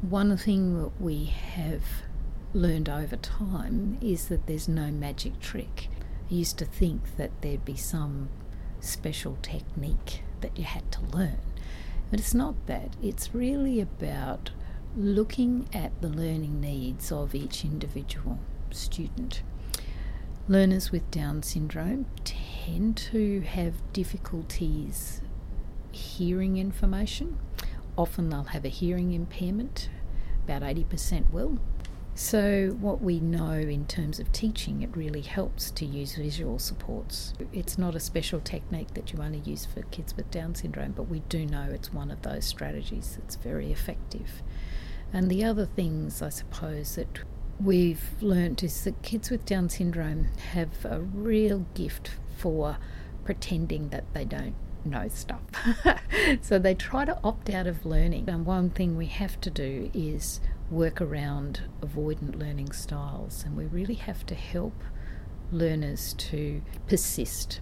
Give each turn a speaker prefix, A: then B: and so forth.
A: One thing that we have learned over time is that there's no magic trick. I used to think that there'd be some special technique that you had to learn, but it's not that. It's really about looking at the learning needs of each individual student. Learners with Down syndrome tend to have difficulties hearing information. Often they'll have a hearing impairment, about 80% will. So, what we know in terms of teaching, it really helps to use visual supports. It's not a special technique that you only use for kids with Down syndrome, but we do know it's one of those strategies that's very effective. And the other things, I suppose, that we've learnt is that kids with Down syndrome have a real gift for pretending that they don't know stuff. so they try to opt out of learning. And one thing we have to do is work around avoidant learning styles, and we really have to help learners to persist